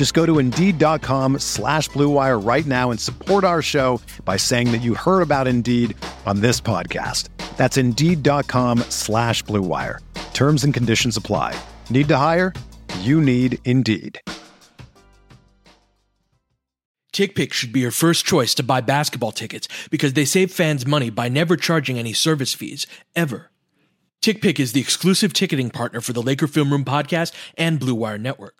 Just go to Indeed.com slash BlueWire right now and support our show by saying that you heard about Indeed on this podcast. That's Indeed.com slash BlueWire. Terms and conditions apply. Need to hire? You need Indeed. TickPick should be your first choice to buy basketball tickets because they save fans money by never charging any service fees, ever. TickPick is the exclusive ticketing partner for the Laker Film Room podcast and Blue Wire Network.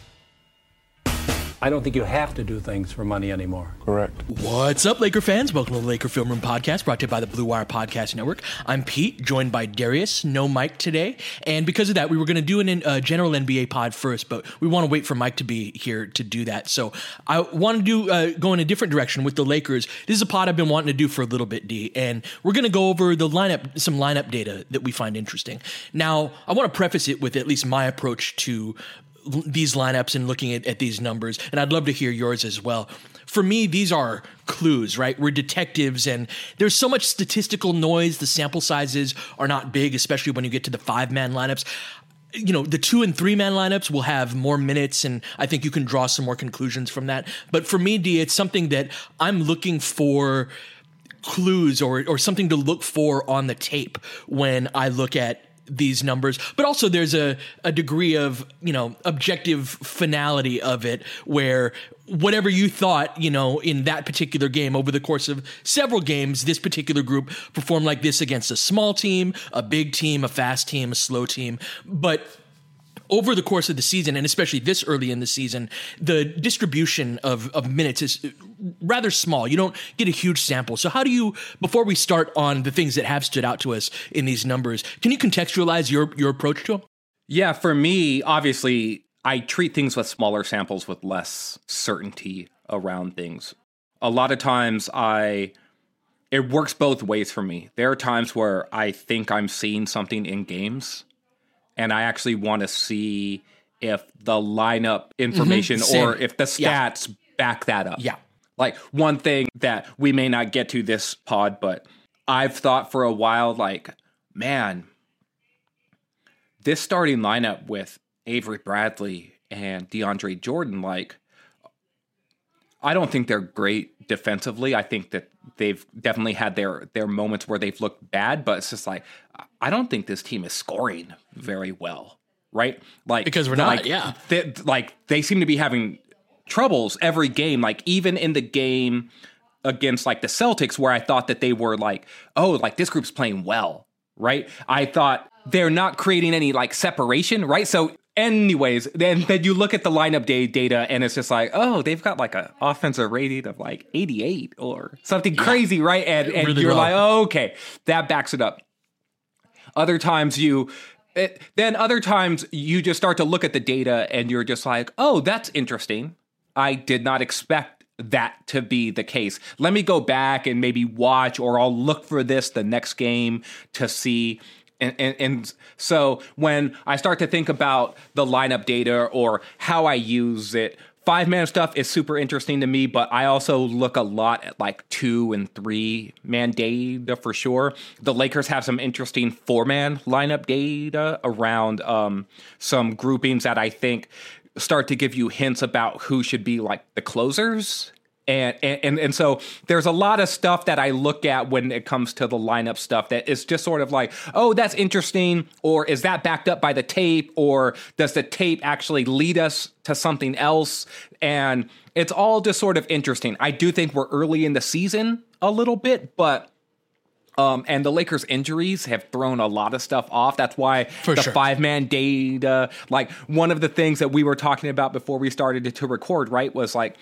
I don't think you have to do things for money anymore. Correct. What's up, Laker fans? Welcome to the Laker Film Room Podcast, brought to you by the Blue Wire Podcast Network. I'm Pete, joined by Darius. No Mike today, and because of that, we were going to do a uh, general NBA pod first, but we want to wait for Mike to be here to do that. So I want to do uh, go in a different direction with the Lakers. This is a pod I've been wanting to do for a little bit, D, and we're going to go over the lineup, some lineup data that we find interesting. Now, I want to preface it with at least my approach to these lineups and looking at, at these numbers, and I'd love to hear yours as well. For me, these are clues, right? We're detectives, and there's so much statistical noise. The sample sizes are not big, especially when you get to the five man lineups you know, the two and three man lineups will have more minutes, and I think you can draw some more conclusions from that. But for me, D, it's something that I'm looking for clues or or something to look for on the tape when I look at these numbers, but also there's a, a degree of, you know, objective finality of it where whatever you thought, you know, in that particular game over the course of several games, this particular group performed like this against a small team, a big team, a fast team, a slow team. But over the course of the season, and especially this early in the season, the distribution of, of minutes is rather small. You don't get a huge sample. So, how do you, before we start on the things that have stood out to us in these numbers, can you contextualize your, your approach to them? Yeah, for me, obviously, I treat things with smaller samples with less certainty around things. A lot of times, I it works both ways for me. There are times where I think I'm seeing something in games and I actually want to see if the lineup information mm-hmm, or if the stats yeah. back that up. Yeah. Like one thing that we may not get to this pod, but I've thought for a while, like, man, this starting lineup with Avery Bradley and DeAndre Jordan, like, I don't think they're great defensively. I think that they've definitely had their their moments where they've looked bad, but it's just like I don't think this team is scoring very well, right? Like because we're not, like, yeah. They, like they seem to be having troubles every game. Like even in the game against like the Celtics, where I thought that they were like, oh, like this group's playing well, right? I thought they're not creating any like separation, right? So anyways, then then you look at the lineup day data and it's just like, oh, they've got like an offensive rating of like 88 or something yeah. crazy, right? And and really you're well. like, oh, okay, that backs it up. Other times you it, then other times you just start to look at the data and you're just like, oh, that's interesting. I did not expect that to be the case. Let me go back and maybe watch, or I'll look for this the next game to see. And, and, and so when I start to think about the lineup data or how I use it five man stuff is super interesting to me, but I also look a lot at like two and three man data for sure. The Lakers have some interesting four man lineup data around um, some groupings that I think start to give you hints about who should be like the closers And, and and so there's a lot of stuff that I look at when it comes to the lineup stuff that is just sort of like, oh, that's interesting, or is that backed up by the tape, or does the tape actually lead us to something else? And it's all just sort of interesting. I do think we're early in the season a little bit, but um, and the Lakers' injuries have thrown a lot of stuff off. That's why For the sure. five man data, like one of the things that we were talking about before we started to record, right, was like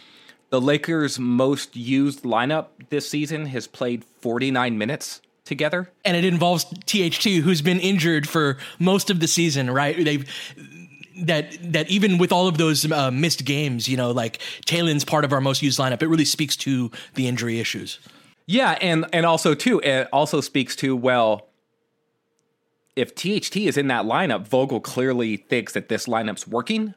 the Lakers' most used lineup this season has played 49 minutes together. and it involves THT, who's been injured for most of the season. Right? They've that that even with all of those uh, missed games, you know, like Talen's part of our most used lineup. It really speaks to the injury issues. Yeah, and and also too, it also speaks to well, if THT is in that lineup, Vogel clearly thinks that this lineup's working.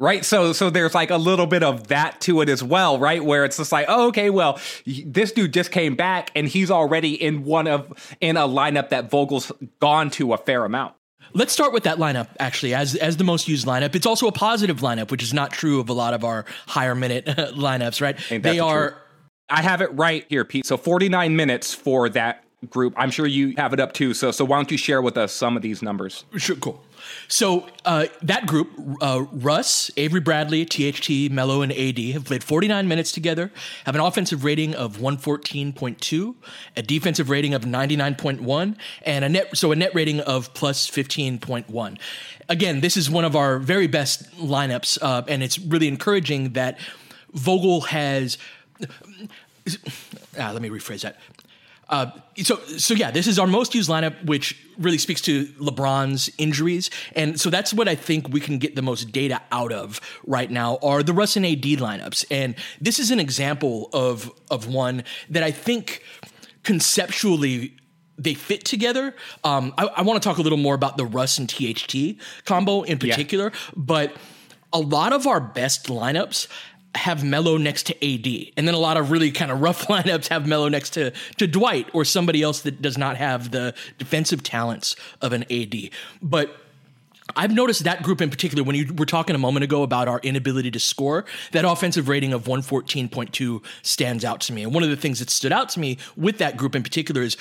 Right, so so there's like a little bit of that to it as well, right? Where it's just like, oh, okay, well, this dude just came back and he's already in one of in a lineup that Vogel's gone to a fair amount. Let's start with that lineup actually as as the most used lineup. It's also a positive lineup, which is not true of a lot of our higher minute uh, lineups, right? They the are truth? I have it right here, Pete. So 49 minutes for that group. I'm sure you have it up too. So so why don't you share with us some of these numbers? Sure, cool. So uh, that group, uh, Russ, Avery Bradley, THT, Melo, and AD have played 49 minutes together, have an offensive rating of 114.2, a defensive rating of 99.1, and a net so a net rating of plus 15.1. Again, this is one of our very best lineups, uh, and it's really encouraging that Vogel has. Ah, let me rephrase that. Uh, so, so yeah, this is our most used lineup, which really speaks to LeBron's injuries, and so that's what I think we can get the most data out of right now are the Russ and AD lineups, and this is an example of of one that I think conceptually they fit together. Um, I, I want to talk a little more about the Russ and THT combo in particular, but a lot of our best lineups have Melo next to AD, and then a lot of really kind of rough lineups have Melo next to to Dwight or somebody else that does not have the defensive talents of an AD. But I've noticed that group in particular when you were talking a moment ago about our inability to score, that offensive rating of 114.2 stands out to me. And one of the things that stood out to me with that group in particular is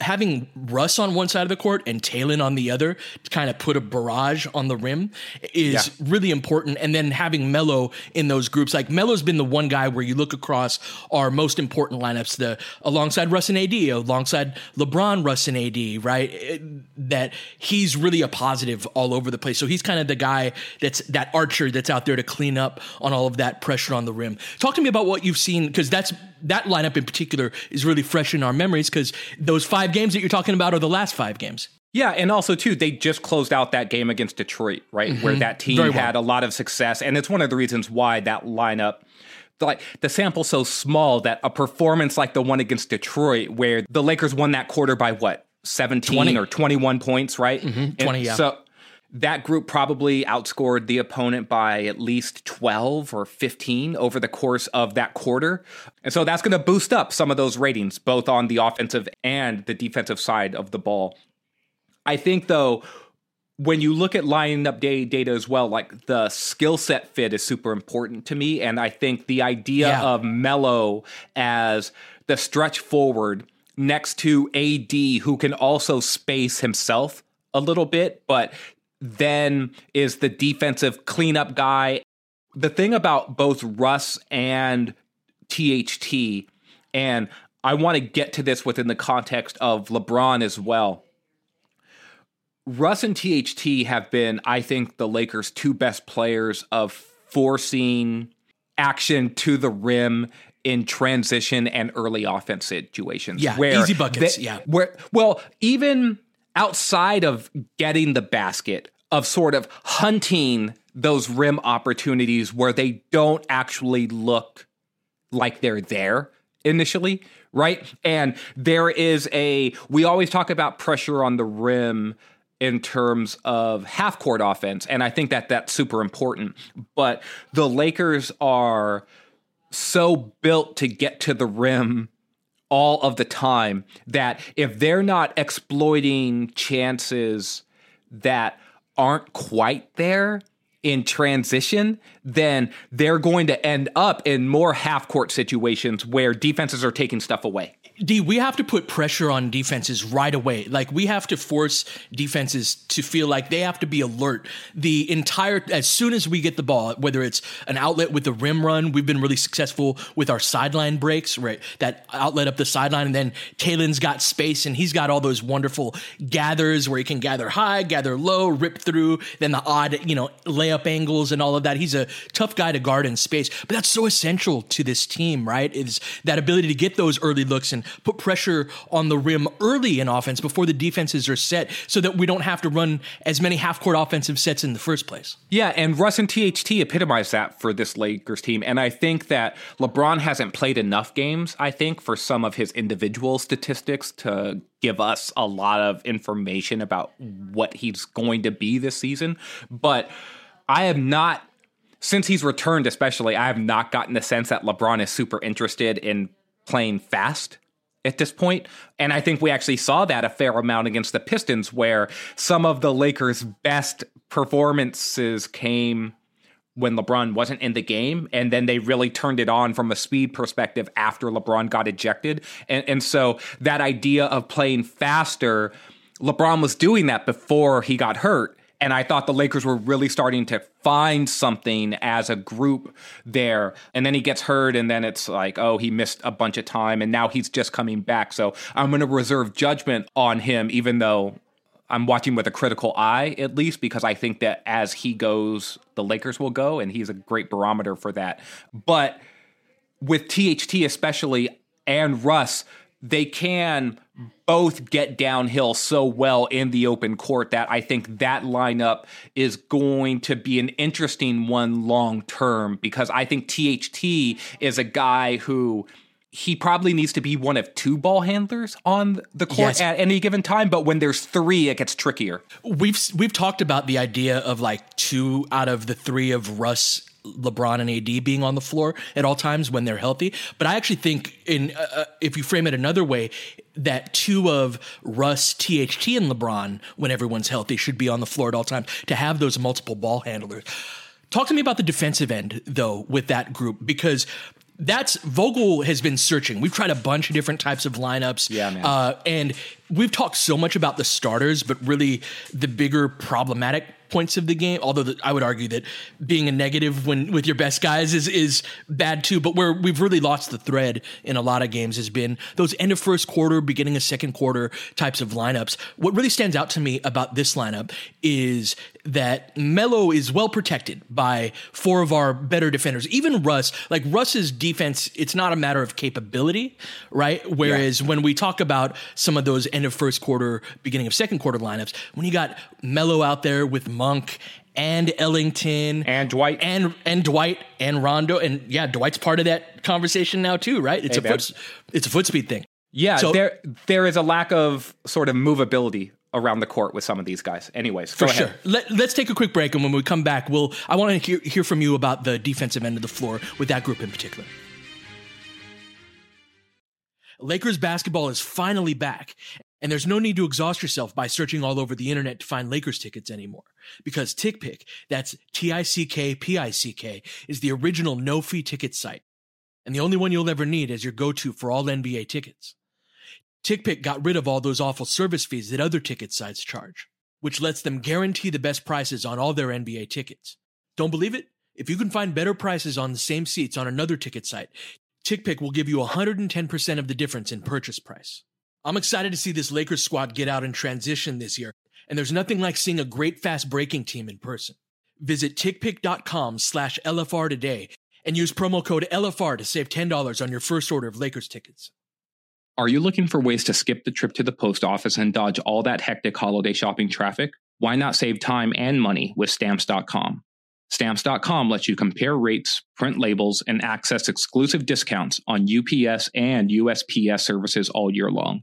having Russ on one side of the court and Talen on the other to kind of put a barrage on the rim is really important. And then having Melo in those groups, like Melo's been the one guy where you look across our most important lineups, the alongside Russ and AD, alongside LeBron, Russ and AD, right? That he's really a positive all over the place. So he's kind of the guy that's that archer that's out there to clean up on all of that pressure on the rim. Talk to me about what you've seen because that's that lineup in particular is really fresh in our memories because those five games that you're talking about are the last five games. Yeah, and also too, they just closed out that game against Detroit, right, where mm-hmm. that team well. had a lot of success, and it's one of the reasons why that lineup. Like the sample's so small that a performance like the one against Detroit, where the Lakers won that quarter by what seventeen 20. or twenty-one points, right? Mm-hmm. And 20, yeah. So that group probably outscored the opponent by at least 12 or 15 over the course of that quarter. And so that's going to boost up some of those ratings, both on the offensive and the defensive side of the ball. I think though, when you look at lineup day data as well, like the skill set fit is super important to me. And I think the idea Yeah. of Melo as the stretch forward next to AD, who can also space himself a little bit, but then is the defensive cleanup guy. The thing about both Russ and THT, and I want to get to this within the context of LeBron as well. Russ and THT have been, I think, the Lakers' two best players of forcing action to the rim in transition and early offense situations. Yeah, where easy buckets, they- yeah. Where well, even outside of getting the basket, of sort of hunting those rim opportunities where they don't actually look like they're there initially, right? And there is a, we always talk about pressure on the rim in terms of half court offense. And I think that that's super important. But the Lakers are so built to get to the rim all of the time that if they're not exploiting chances that aren't quite there in transition, then they're going to end up in more half court situations where defenses are taking stuff away. D, we have to put pressure on defenses right away. Like we have to force defenses to feel like they have to be alert the entire as soon as we get the ball, whether it's an outlet with the rim run, we've been really successful with our sideline breaks, right? That outlet up the sideline, and then Talen's got space and he's got all those wonderful gathers where he can gather high, gather low, rip through, then the odd, you know, layup angles and all of that. He's a tough guy to guard in space, but that's so essential to this team, right? Is that ability to get those early looks and put pressure on the rim early in offense before the defenses are set so that we don't have to run as many half court offensive sets in the first place. Yeah, and Russ and THT epitomize that for this Lakers team. And I think that LeBron hasn't played enough games, I think, for some of his individual statistics to give us a lot of information about what he's going to be this season. But I have not since he's returned, especially, I have not gotten the sense that LeBron is super interested in playing fast at this point. And I think we actually saw that a fair amount against the Pistons, where some of the Lakers' best performances came when LeBron wasn't in the game. And then they really turned it on from a speed perspective after LeBron got ejected. And, and so that idea of playing faster, LeBron was doing that before he got hurt. And I thought the Lakers were really starting to find something as a group there. And then he gets hurt, and then it's like, oh, he missed a bunch of time, and now he's just coming back. So I'm going to reserve judgment on him, even though I'm watching with a critical eye, at least, because I think that as he goes, the Lakers will go, and he's a great barometer for that. But with THT, especially, and Russ, they can both get downhill so well in the open court that I think that lineup is going to be an interesting one long term because I think THT is a guy who he probably needs to be one of two ball handlers on the court yes. at any given time but when there's 3 it gets trickier. We've we've talked about the idea of like two out of the 3 of Russ LeBron and AD being on the floor at all times when they're healthy. But I actually think, in uh, uh if you frame it another way, that two of Russ, THT, and LeBron, when everyone's healthy, should be on the floor at all times to have those multiple ball handlers. Talk to me about the defensive end, though, with that group, because that's Vogel has been searching. We've tried a bunch of different types of lineups. Yeah, man. Uh, and we've talked so much about the starters, but really the bigger problematic points of the game. Although the, I would argue that being a negative when with your best guys is is bad too. But where we've really lost the thread in a lot of games has been those end of first quarter, beginning of second quarter types of lineups. What really stands out to me about this lineup is that Melo is well protected by four of our better defenders. Even Russ, like Russ's defense, it's not a matter of capability, right? Whereas yeah. when we talk about some of those end of first quarter, beginning of second quarter lineups, when you got Melo out there with Monk and Ellington and Dwight and and Dwight and Rondo and yeah, Dwight's part of that conversation now too, right? It's hey, a foot it's a foot speed thing. Yeah, so, there there is a lack of sort of movability around the court with some of these guys. Anyways, for sure. Let, us take a quick break, and when we come back, we'll I want to hear, hear from you about the defensive end of the floor with that group in particular. Lakers basketball is finally back, and there's no need to exhaust yourself by searching all over the internet to find Lakers tickets anymore. Because TickPick, that's T-I-C-K-P-I-C-K, is the original no-fee ticket site. And the only one you'll ever need as your go-to for all NBA tickets. TickPick got rid of all those awful service fees that other ticket sites charge, which lets them guarantee the best prices on all their NBA tickets. Don't believe it? If you can find better prices on the same seats on another ticket site, TickPick will give you 110% of the difference in purchase price. I'm excited to see this Lakers squad get out and transition this year, and there's nothing like seeing a great fast breaking team in person. Visit tickpick.com slash LFR today and use promo code LFR to save $10 on your first order of Lakers tickets. Are you looking for ways to skip the trip to the post office and dodge all that hectic holiday shopping traffic? Why not save time and money with stamps.com? Stamps.com lets you compare rates, print labels, and access exclusive discounts on UPS and USPS services all year long.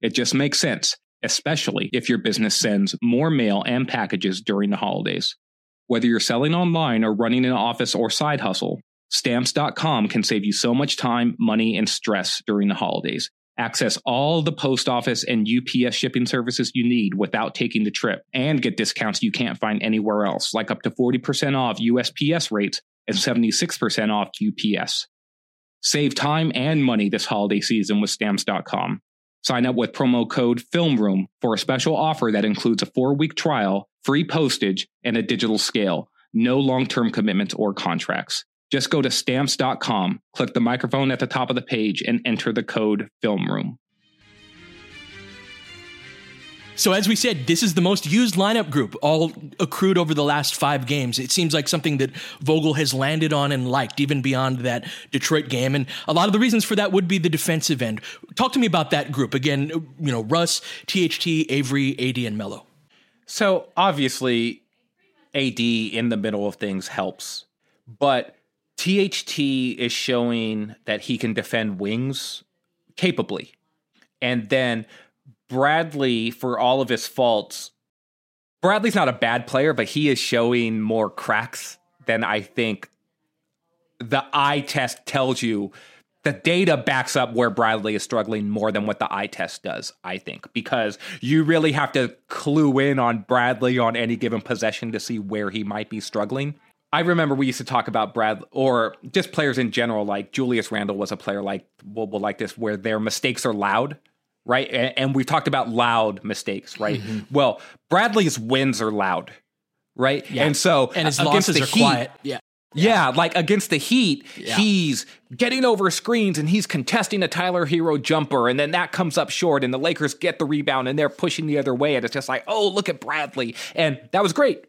It just makes sense, especially if your business sends more mail and packages during the holidays. Whether you're selling online or running an office or side hustle, Stamps.com can save you so much time, money, and stress during the holidays Access all the post office and UPS shipping services you need without taking the trip and get discounts you can't find anywhere else, like up to 40% off USPS rates and 76% off UPS. Save time and money this holiday season with stamps.com. Sign up with promo code FILMROOM for a special offer that includes a four week trial, free postage, and a digital scale. No long term commitments or contracts. Just go to stamps.com, click the microphone at the top of the page, and enter the code FILMROOM. So, as we said, this is the most used lineup group, all accrued over the last five games. It seems like something that Vogel has landed on and liked, even beyond that Detroit game. And a lot of the reasons for that would be the defensive end. Talk to me about that group. Again, you know, Russ, THT, Avery, AD, and Melo. So, obviously, AD in the middle of things helps, but THT is showing that he can defend wings capably. And then Bradley, for all of his faults, Bradley's not a bad player, but he is showing more cracks than I think the eye test tells you. The data backs up where Bradley is struggling more than what the eye test does, I think, because you really have to clue in on Bradley on any given possession to see where he might be struggling. I remember we used to talk about Brad or just players in general, like Julius Randle was a player like well, like this, where their mistakes are loud right? And, and we talked about loud mistakes, right? Mm-hmm. Well, Bradley's wins are loud, right? Yeah. And so and his losses the are Heat, quiet. Yeah. Yeah, like against the Heat, yeah. he's getting over screens and he's contesting a Tyler Herro jumper, and then that comes up short, and the Lakers get the rebound and they're pushing the other way, and it's just like, oh, look at Bradley, and that was great.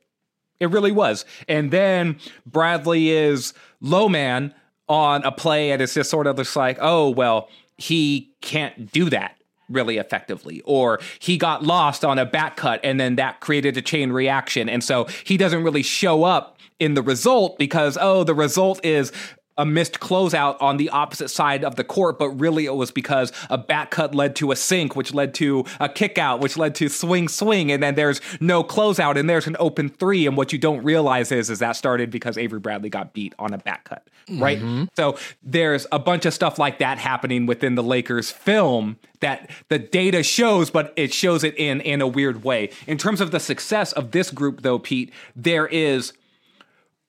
It really was. And then Bradley is low man on a play, and it's just sort of just like, oh, well, he can't do that really effectively or he got lost on a back cut and then that created a chain reaction and so he doesn't really show up in the result because oh the result is a missed closeout on the opposite side of the court, but really it was because a back cut led to a sink, which led to a kick out, which led to swing swing, and then there's no closeout and there's an open three. And what you don't realize is is that started because Avery Bradley got beat on a back cut. Right. Mm-hmm. So there's a bunch of stuff like that happening within the Lakers film that the data shows, but it shows it in in a weird way. In terms of the success of this group, though, Pete, there is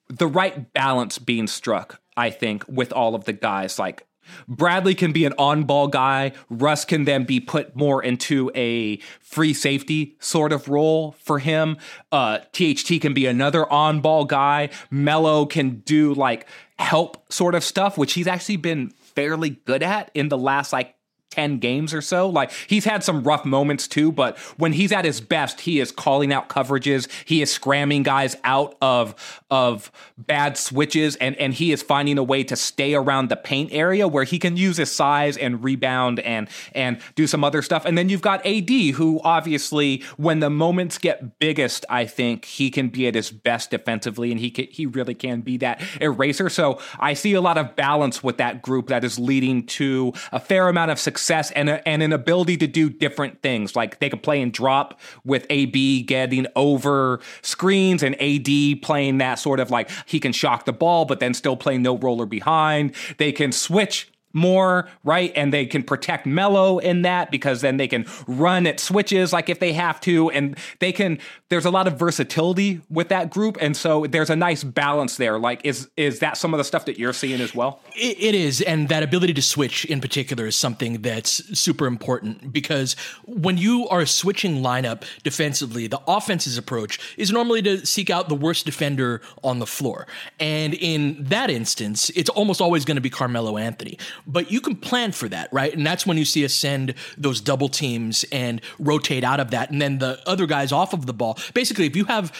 the right balance being struck I think, with all of the guys. Like Bradley can be an on ball guy. Russ can then be put more into a free safety sort of role for him. Uh, THT can be another on ball guy. Melo can do like help sort of stuff, which he's actually been fairly good at in the last like 10 games or so. Like he's had some rough moments too, but when he's at his best, he is calling out coverages. He is scramming guys out of of bad switches and and he is finding a way to stay around the paint area where he can use his size and rebound and and do some other stuff. And then you've got AD who obviously when the moments get biggest, I think he can be at his best defensively and he can, he really can be that eraser. So I see a lot of balance with that group that is leading to a fair amount of success success and, a, and an ability to do different things. Like they could play and drop with AB getting over screens and AD playing that sort of like he can shock the ball, but then still play no roller behind. They can switch more, right? And they can protect Melo in that because then they can run at switches like if they have to. And they can, there's a lot of versatility with that group. And so there's a nice balance there. Like, is is that some of the stuff that you're seeing as well? it, it is. And that ability to switch in particular is something that's super important because when you are switching lineup defensively, the offense's approach is normally to seek out the worst defender on the floor. And in that instance, it's almost always going to be Carmelo Anthony but you can plan for that, right? And that's when you see us send those double teams and rotate out of that. And then the other guys off of the ball. Basically, if you have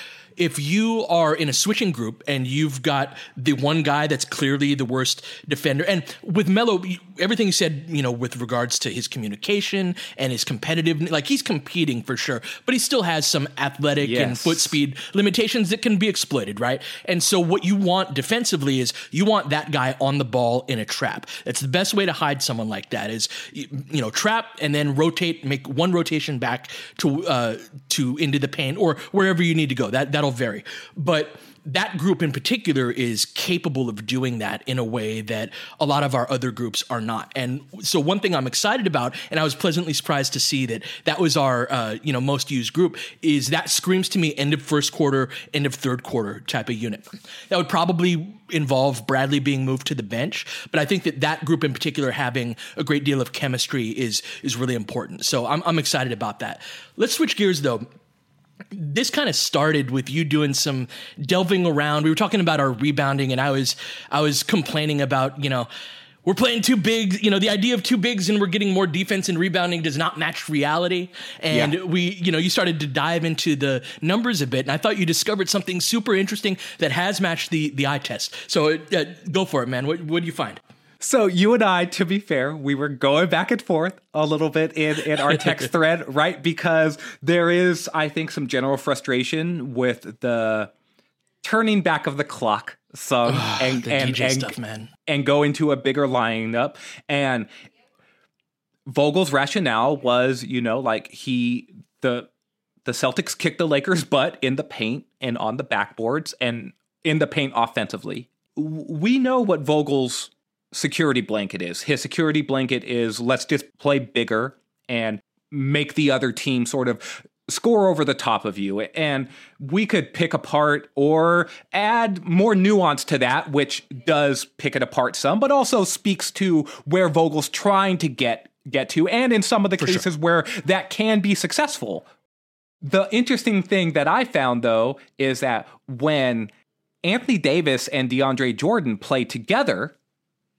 if you are in a switching group and you've got the one guy that's clearly the worst defender, and with Melo, everything you said, you know, with regards to his communication and his competitive, like he's competing for sure, but he still has some athletic yes. and foot speed limitations that can be exploited, right? And so what you want defensively is you want that guy on the ball in a trap. That's the best way to hide someone like that is, you know, trap and then rotate, make one rotation back to, uh, to into the paint or wherever you need to go. That, that'll that'll vary. But that group in particular is capable of doing that in a way that a lot of our other groups are not. And so one thing I'm excited about, and I was pleasantly surprised to see that that was our uh, you know most used group, is that screams to me end of first quarter, end of third quarter type of unit. That would probably involve Bradley being moved to the bench, but I think that that group in particular having a great deal of chemistry is is really important. So I'm I'm excited about that. Let's switch gears though this kind of started with you doing some delving around. We were talking about our rebounding, and I was I was complaining about you know we're playing two bigs. You know, the idea of two bigs and we're getting more defense and rebounding does not match reality. And yeah. we, you know, you started to dive into the numbers a bit, and I thought you discovered something super interesting that has matched the the eye test. So uh, go for it, man. What what do you find? So you and I, to be fair, we were going back and forth a little bit in, in our text thread, right? Because there is, I think, some general frustration with the turning back of the clock song and and, and, stuff, man. and go into a bigger lineup. And Vogel's rationale was, you know, like he the the Celtics kicked the Lakers' butt in the paint and on the backboards and in the paint offensively. We know what Vogel's security blanket is. His security blanket is let's just play bigger and make the other team sort of score over the top of you. And we could pick apart or add more nuance to that, which does pick it apart some, but also speaks to where Vogel's trying to get get to, and in some of the For cases sure. where that can be successful. The interesting thing that I found though is that when Anthony Davis and DeAndre Jordan play together,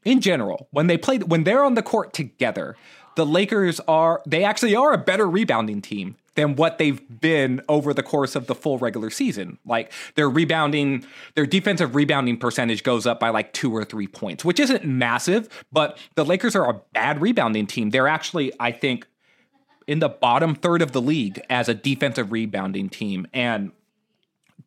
in general, when they play when they're on the court together, the Lakers are they actually are a better rebounding team than what they've been over the course of the full regular season. Like their rebounding, their defensive rebounding percentage goes up by like two or three points, which isn't massive, but the Lakers are a bad rebounding team. They're actually, I think, in the bottom third of the league as a defensive rebounding team. And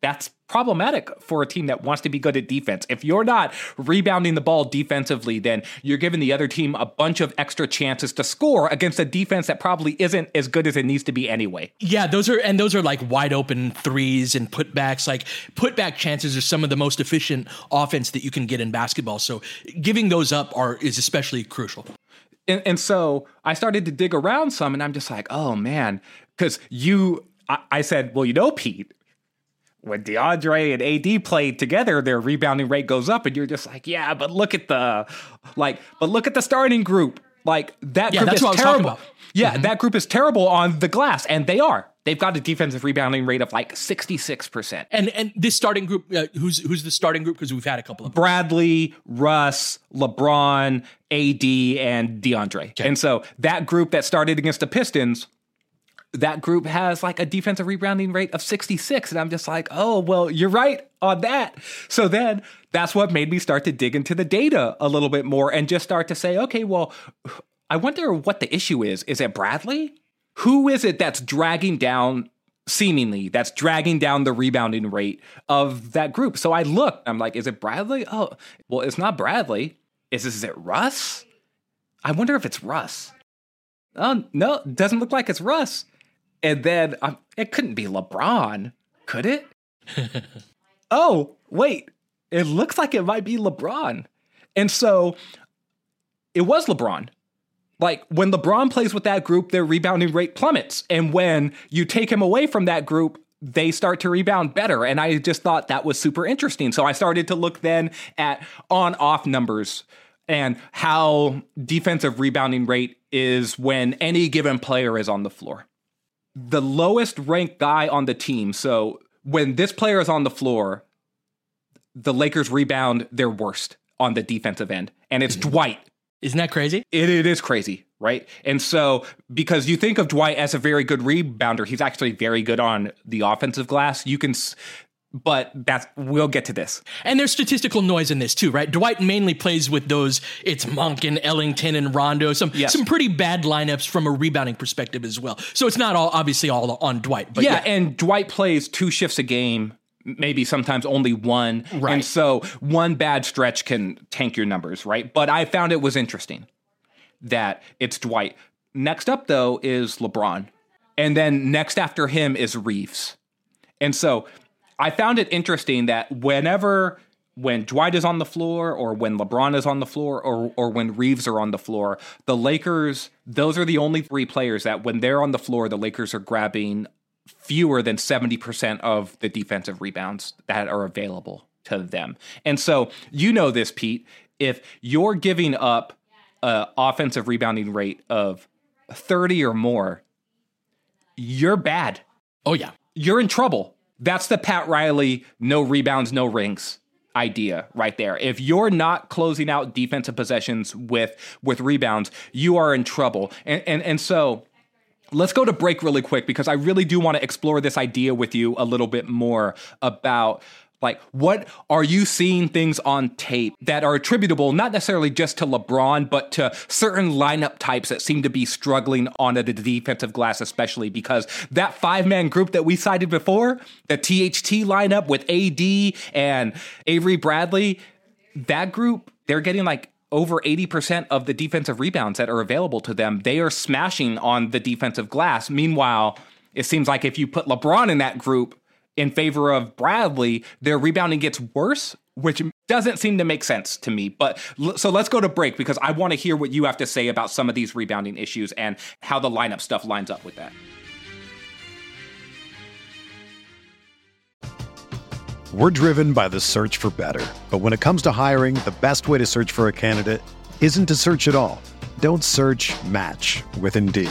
that's problematic for a team that wants to be good at defense. If you're not rebounding the ball defensively, then you're giving the other team a bunch of extra chances to score against a defense that probably isn't as good as it needs to be anyway. Yeah, those are and those are like wide open threes and putbacks. Like putback chances are some of the most efficient offense that you can get in basketball. So giving those up are is especially crucial. And, and so I started to dig around some, and I'm just like, oh man, because you I said, well, you know, Pete, when DeAndre and AD played together, their rebounding rate goes up, and you're just like, yeah, but look at the like, but look at the starting group. Like that yeah, group is terrible. Yeah, mm-hmm. that group is terrible on the glass, and they are. They've got a defensive rebounding rate of like sixty six percent. And and this starting group, uh, who's who's the starting group? Because we've had a couple of them. Bradley, Russ, LeBron, AD, and DeAndre. Okay. And so that group that started against the Pistons that group has like a defensive rebounding rate of 66. And I'm just like, oh, well, you're right on that. So then that's what made me start to dig into the data a little bit more and just start to say, okay, well, I wonder what the issue is. Is it Bradley? Who is it that's dragging down seemingly that's dragging down the rebounding rate of that group. So I look, I'm like, is it Bradley? Oh, well, it's not Bradley. Is this, is it Russ? I wonder if it's Russ. Oh, no, doesn't look like it's Russ. And then um, it couldn't be LeBron, could it? oh, wait. It looks like it might be LeBron. And so it was LeBron. Like when LeBron plays with that group, their rebounding rate plummets. And when you take him away from that group, they start to rebound better. And I just thought that was super interesting. So I started to look then at on off numbers and how defensive rebounding rate is when any given player is on the floor the lowest ranked guy on the team. So when this player is on the floor, the Lakers rebound their worst on the defensive end, and it's mm-hmm. Dwight. Isn't that crazy? It, it is crazy, right? And so, because you think of Dwight as a very good rebounder, he's actually very good on the offensive glass. You can but that's we'll get to this. And there's statistical noise in this too, right? Dwight mainly plays with those. It's Monk and Ellington and Rondo. Some yes. some pretty bad lineups from a rebounding perspective as well. So it's not all obviously all on Dwight. But yeah, yeah. and Dwight plays two shifts a game. Maybe sometimes only one. Right. And so one bad stretch can tank your numbers, right? But I found it was interesting that it's Dwight. Next up, though, is LeBron. And then next after him is Reaves. And so I found it interesting that whenever when Dwight is on the floor or when LeBron is on the floor or or when Reaves are on the floor, the Lakers, those are the only three players that when they're on the floor, the Lakers are grabbing fewer than 70% of the defensive rebounds that are available to them. And so, you know this Pete, if you're giving up an offensive rebounding rate of 30 or more, you're bad. Oh yeah. You're in trouble. That's the Pat Riley no rebounds, no rings idea right there. If you're not closing out defensive possessions with with rebounds, you are in trouble. And and and so let's go to break really quick because I really do want to explore this idea with you a little bit more about like, what are you seeing things on tape that are attributable not necessarily just to LeBron, but to certain lineup types that seem to be struggling on the defensive glass, especially because that five man group that we cited before, the THT lineup with AD and Avery Bradley, that group, they're getting like over 80% of the defensive rebounds that are available to them. They are smashing on the defensive glass. Meanwhile, it seems like if you put LeBron in that group, in favor of Bradley, their rebounding gets worse, which doesn't seem to make sense to me. But so let's go to break because I want to hear what you have to say about some of these rebounding issues and how the lineup stuff lines up with that. We're driven by the search for better. But when it comes to hiring, the best way to search for a candidate isn't to search at all. Don't search match with Indeed.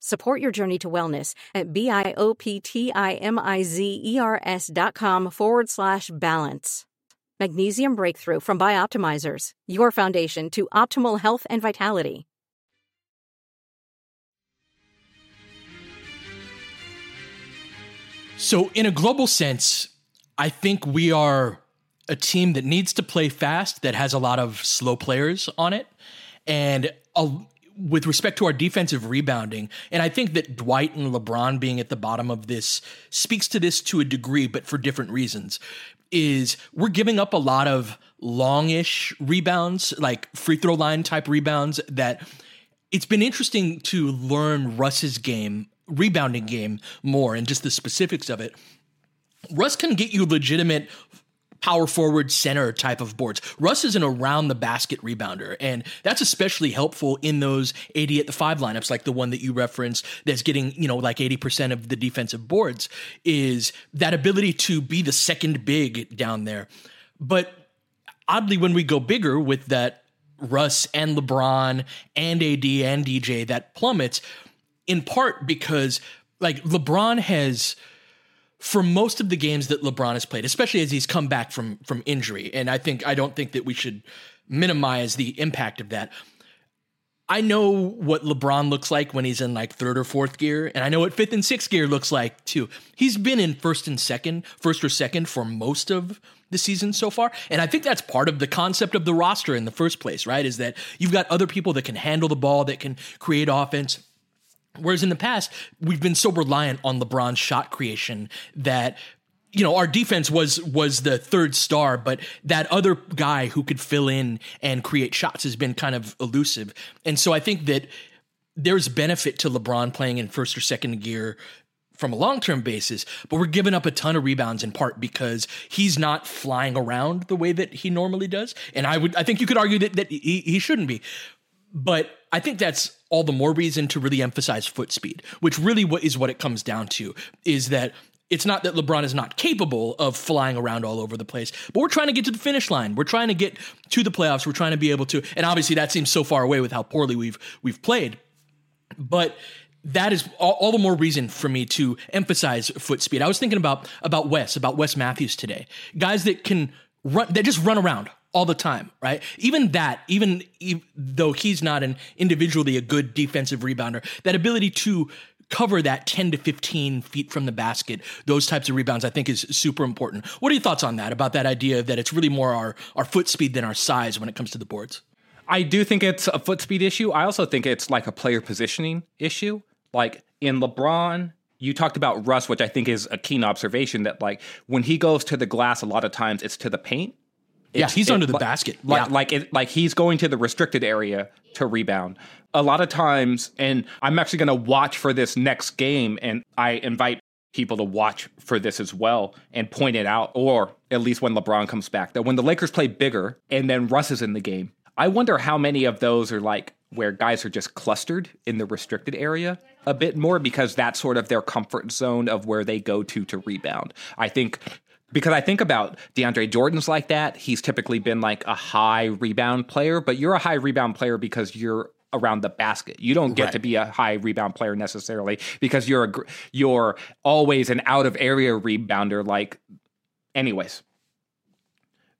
Support your journey to wellness at B-I-O-P-T-I-M-I-Z-E-R-S dot com forward slash balance. Magnesium Breakthrough from Bioptimizers, your foundation to optimal health and vitality. So, in a global sense, I think we are a team that needs to play fast, that has a lot of slow players on it. And a, with respect to our defensive rebounding, and I think that Dwight and LeBron being at the bottom of this speaks to this to a degree, but for different reasons. Is we're giving up a lot of longish rebounds, like free throw line type rebounds that it's been interesting to learn Russ's game, rebounding game more and just the specifics of it. Russ can get you legitimate power forward center type of boards. Russ is an around the basket rebounder, and that's especially helpful in those AD at the five lineups, like the one that you referenced that's getting, you know, like 80% of the defensive boards, is that ability to be the second big down there. But oddly, when we go bigger with that Russ and LeBron and AD and DJ, that plummets in part because like LeBron has for most of the games that LeBron has played, especially as he's come back from from injury, and I think I don't think that we should minimize the impact of that. I know what LeBron looks like when he's in like third or fourth gear, and I know what fifth and sixth gear looks like too. He's been in first and second, first or second for most of the season so far. And I think that's part of the concept of the roster in the first place, right? Is that you've got other people that can handle the ball, that can create offense. Whereas in the past, we've been so reliant on LeBron's shot creation that you know our defense was was the third star but that other guy who could fill in and create shots has been kind of elusive. And so i think that there's benefit to lebron playing in first or second gear from a long-term basis but we're giving up a ton of rebounds in part because he's not flying around the way that he normally does. And i would i think you could argue that, that he, he shouldn't be. But i think that's all the more reason to really emphasize foot speed which really what is what it comes down to is that it's not that LeBron is not capable of flying around all over the place, but we're trying to get to the finish line. We're trying to get to the playoffs. We're trying to be able to, and obviously that seems so far away with how poorly we've we've played. But that is all, all, the more reason for me to emphasize foot speed. I was thinking about about Wes, about Wes Matthews today. Guys that can run, that just run around all the time, right? Even that, even, though he's not an individually a good defensive rebounder, that ability to cover that 10 to 15 feet from the basket, those types of rebounds, I think is super important. What are your thoughts on that, about that idea that it's really more our, our foot speed than our size when it comes to the boards? I do think it's a foot speed issue. I also think it's like a player positioning issue. Like in LeBron, you talked about Russ, which I think is a keen observation that like when he goes to the glass, a lot of times it's to the paint. Yeah, he's it, under the like, basket. Like yeah. like it, like he's going to the restricted area to rebound. A lot of times, and I'm actually going to watch for this next game, and I invite people to watch for this as well and point it out, or at least when LeBron comes back, that when the Lakers play bigger and then Russ is in the game, I wonder how many of those are like where guys are just clustered in the restricted area a bit more because that's sort of their comfort zone of where they go to to rebound. I think because I think about DeAndre Jordan's like that. He's typically been like a high rebound player, but you're a high rebound player because you're around the basket. You don't get Right. to be a high rebound player necessarily because you're a you're always an out of area rebounder like anyways.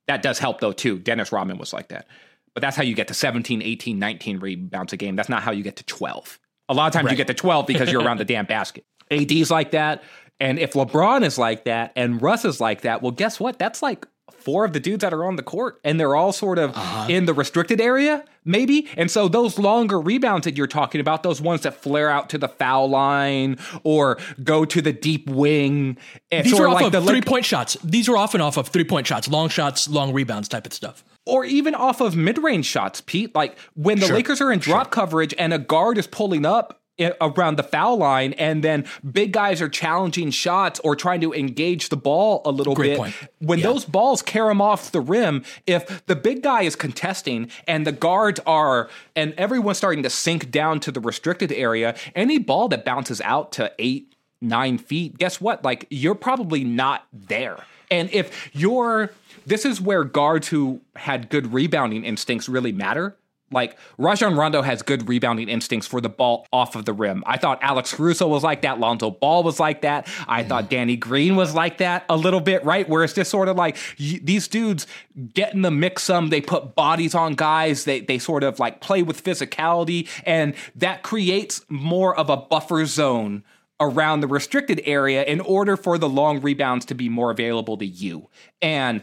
That does help though too. Dennis Rodman was like that. But that's how you get to 17, 18, 19 rebounds a game. That's not how you get to 12. A lot of times you get to 12 because you're around the damn basket. AD's like that. And if LeBron is like that and Russ is like that, well, guess what? That's like four of the dudes that are on the court and they're all sort of uh-huh. in the restricted area, maybe. And so those longer rebounds that you're talking about, those ones that flare out to the foul line or go to the deep wing, and These are of off like of the three point shots. These are often off of three point shots, long shots, long rebounds type of stuff. or even off of mid-range shots, Pete. Like when the Sure, Lakers are in drop coverage and a guard is pulling up around the foul line, and then big guys are challenging shots or trying to engage the ball a little Great bit. point. When Yeah. those balls carry them off the rim, if the big guy is contesting and the guards are, and everyone's starting to sink down to the restricted area, any ball that bounces out to eight, nine feet, guess what? Like you're probably not there. And if you're, this is where guards who had good rebounding instincts really matter. Like Rajon Rondo has good rebounding instincts for the ball off of the rim. I thought Alex Caruso was like that. Lonzo Ball was like that. I thought Danny Green was like that a little bit, right? Where it's just sort of like y- these dudes get in the mix some. They put bodies on guys. They they sort of like play with physicality, and that creates more of a buffer zone around the restricted area in order for the long rebounds to be more available to you. And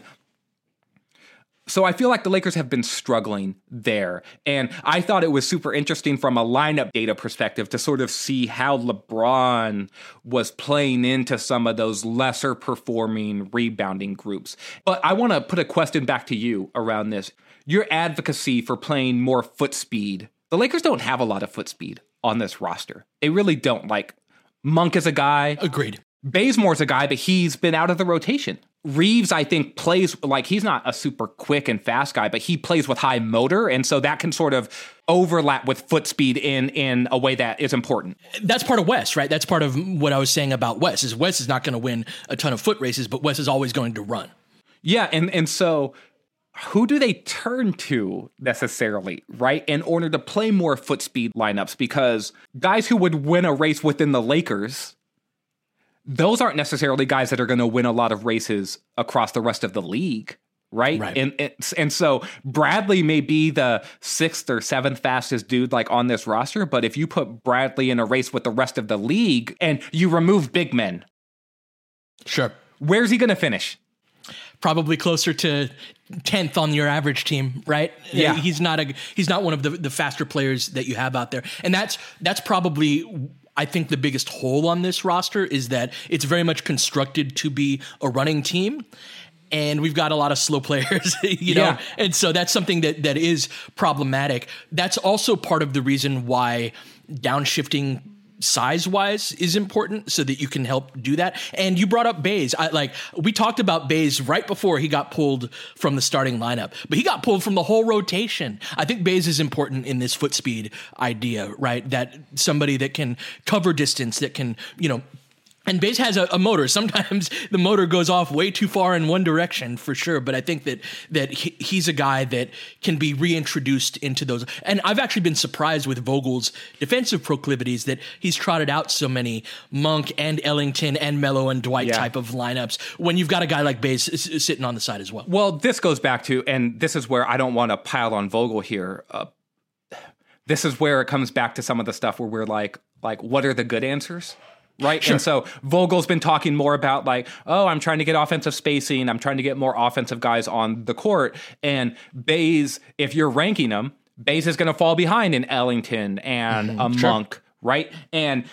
so I feel like the Lakers have been struggling there. And I thought it was super interesting from a lineup data perspective to sort of see how LeBron was playing into some of those lesser performing rebounding groups. But I want to put a question back to you around this. Your advocacy for playing more foot speed. The Lakers don't have a lot of foot speed on this roster. They really don't. Like Monk is a guy. Agreed. Bazemore's a guy, but he's been out of the rotation. Reaves, I think, plays like he's not a super quick and fast guy, but he plays with high motor, and so that can sort of overlap with foot speed in in a way that is important. That's part of Wes, right? That's part of what I was saying about Wes. Is Wes is not going to win a ton of foot races, but Wes is always going to run. Yeah, and and so who do they turn to necessarily, right? In order to play more foot speed lineups because guys who would win a race within the Lakers those aren't necessarily guys that are going to win a lot of races across the rest of the league. right? Right. And it's, and so Bradley may be the sixth or seventh fastest dude like on this roster, but if you put Bradley in a race with the rest of the league and you remove big men, Sure. where's he going to finish? Probably closer to tenth on your average team, right? Yeah. he's not a he's not one of the the faster players that you have out there, and that's that's probably. I think the biggest hole on this roster is that it's very much constructed to be a running team. And we've got a lot of slow players, you know, Yeah. and so that's something that that is problematic. That's also part of the reason why downshifting size wise is important so that you can help do that. And you brought up Bays. I like we talked about Bays right before he got pulled from the starting lineup, but he got pulled from the whole rotation. I think Bays is important in this foot speed idea, right? That somebody that can cover distance, that can, you know, and Bays has a, a motor. Sometimes the motor goes off way too far in one direction for sure. But I think that that he, he's a guy that can be reintroduced into those. And I've actually been surprised with Vogel's defensive proclivities that he's trotted out so many Monk and Ellington and Melo and Dwight Yeah. type of lineups when you've got a guy like Bays s- s- sitting on the side as well. Well, this goes back to, and this is where I don't want to pile on Vogel here. Uh, this is where it comes back to some of the stuff where we're like, like, what are the good answers? Right. And so Vogel's been talking more about like, oh, I'm trying to get offensive spacing. I'm trying to get more offensive guys on the court. And Bays, if you're ranking them, Bays is going to fall behind in Ellington and mm-hmm. a Monk. Right. And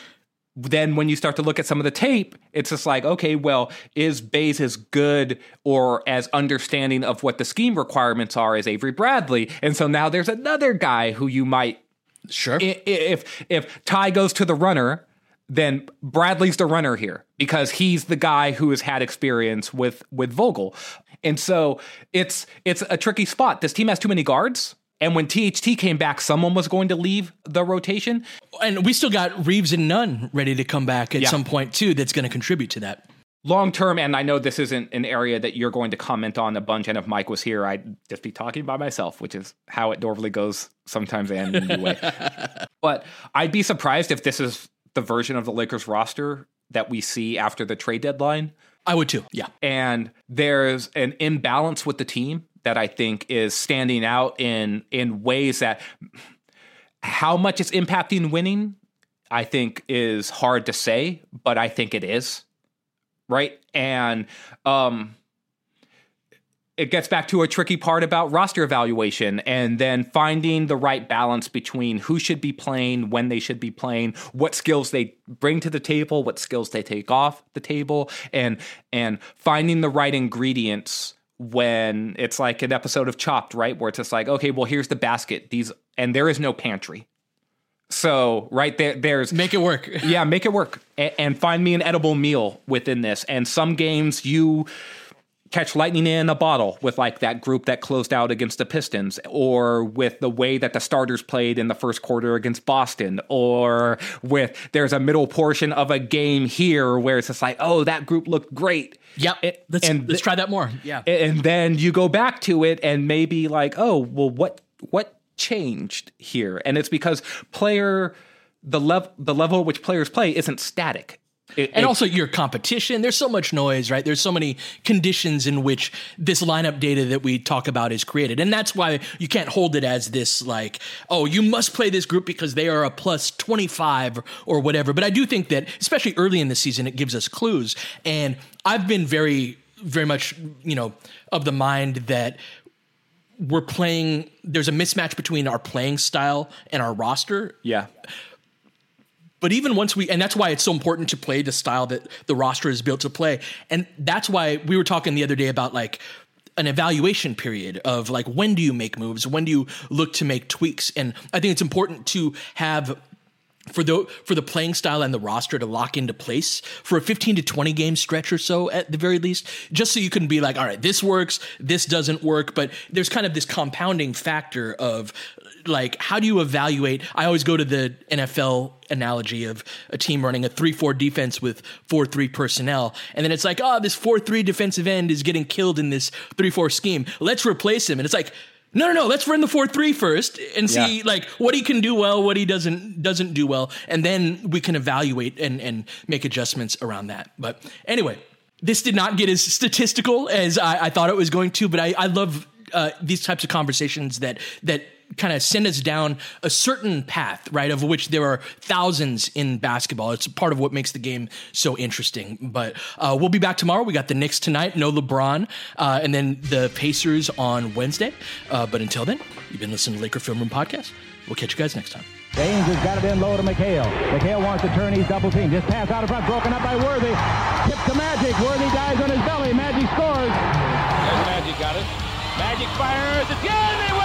then when you start to look at some of the tape, it's just like, okay, well, is Bays as good or as understanding of what the scheme requirements are as Avery Bradley? And so now there's another guy who you might Sure. if if Ty goes to the runner, then Bradley's the runner here because he's the guy who has had experience with with Vogel. And so it's it's a tricky spot. This team has too many guards. And when THT came back, someone was going to leave the rotation. and we still got Reaves and Nunn ready to come back at Yeah. some point too. That's going to contribute to that. long term, and I know this isn't an area that you're going to comment on a bunch. And if Mike was here, I'd just be talking by myself, which is how it normally goes sometimes and anyway. but I'd be surprised if this is the version of the Lakers roster that we see after the trade deadline. I would too. Yeah. And there's an imbalance with the team that I think is standing out in in ways that how much it's impacting winning, I think is hard to say, but I think it is right? And um, it gets back to a tricky part about roster evaluation and then finding the right balance between who should be playing, when they should be playing, what skills they bring to the table, what skills they take off the table, and and finding the right ingredients when it's like an episode of Chopped, right? Where it's just like, okay, well, here's the basket. These and there is no pantry. So right there, there's Make it work. yeah, make it work A- and find me an edible meal within this. And some games you catch lightning in a bottle with like that group that closed out against the Pistons, or with the way that the starters played in the first quarter against Boston, or with there's a middle portion of a game here where it's just like, oh, that group looked great. Yep. It- let's and let's try that more. Yeah. and then you go back to it and maybe like oh well what what changed here and it's because player the level the level at which players play isn't static It- and it- also your competition. There's so much noise, right? There's so many conditions in which this lineup data that we talk about is created. And that's why you can't hold it as this like, oh, you must play this group because they are a plus 25 or whatever. But I do think that, especially early in the season, it gives us clues. And I've been very, very much, you know, of the mind that we're playing, there's a mismatch between our playing style and our roster. yeah But even once we, and that's why it's so important to play the style that the roster is built to play. And that's why we were talking the other day about like an evaluation period of like when do you make moves? When do you look to make tweaks? And I think it's important to have for the for the playing style and the roster to lock into place for a 15 to 20 game stretch or so at the very least just so you can be like all right this works this doesn't work but there's kind of this compounding factor of like how do you evaluate i always go to the NFL analogy of a team running a 3-4 defense with 4-3 personnel and then it's like oh this 4-3 defensive end is getting killed in this 3-4 scheme let's replace him and it's like no, no, no. Let's run the four three first and see Yeah. like what he can do well, what he doesn't doesn't do well, and then we can evaluate and and make adjustments around that. But anyway, this did not get as statistical as I, I thought it was going to, but I, I love uh, these types of conversations that that kind of send us down a certain path, right? Of which there are thousands in basketball. It's part of what makes the game so interesting. But uh, we'll be back tomorrow. We got the Knicks tonight, no LeBron, uh, and then the Pacers on Wednesday. Uh, but until then, you've been listening to Laker Film Room Podcast. We'll catch you guys next time. James has got it in low to McHale. McHale wants to turn. He's double team. Just pass out of front. Broken up by Worthy. Tip to Magic. Worthy dies on his belly. Magic scores. There's Magic got it. Magic fires. It's good. They will.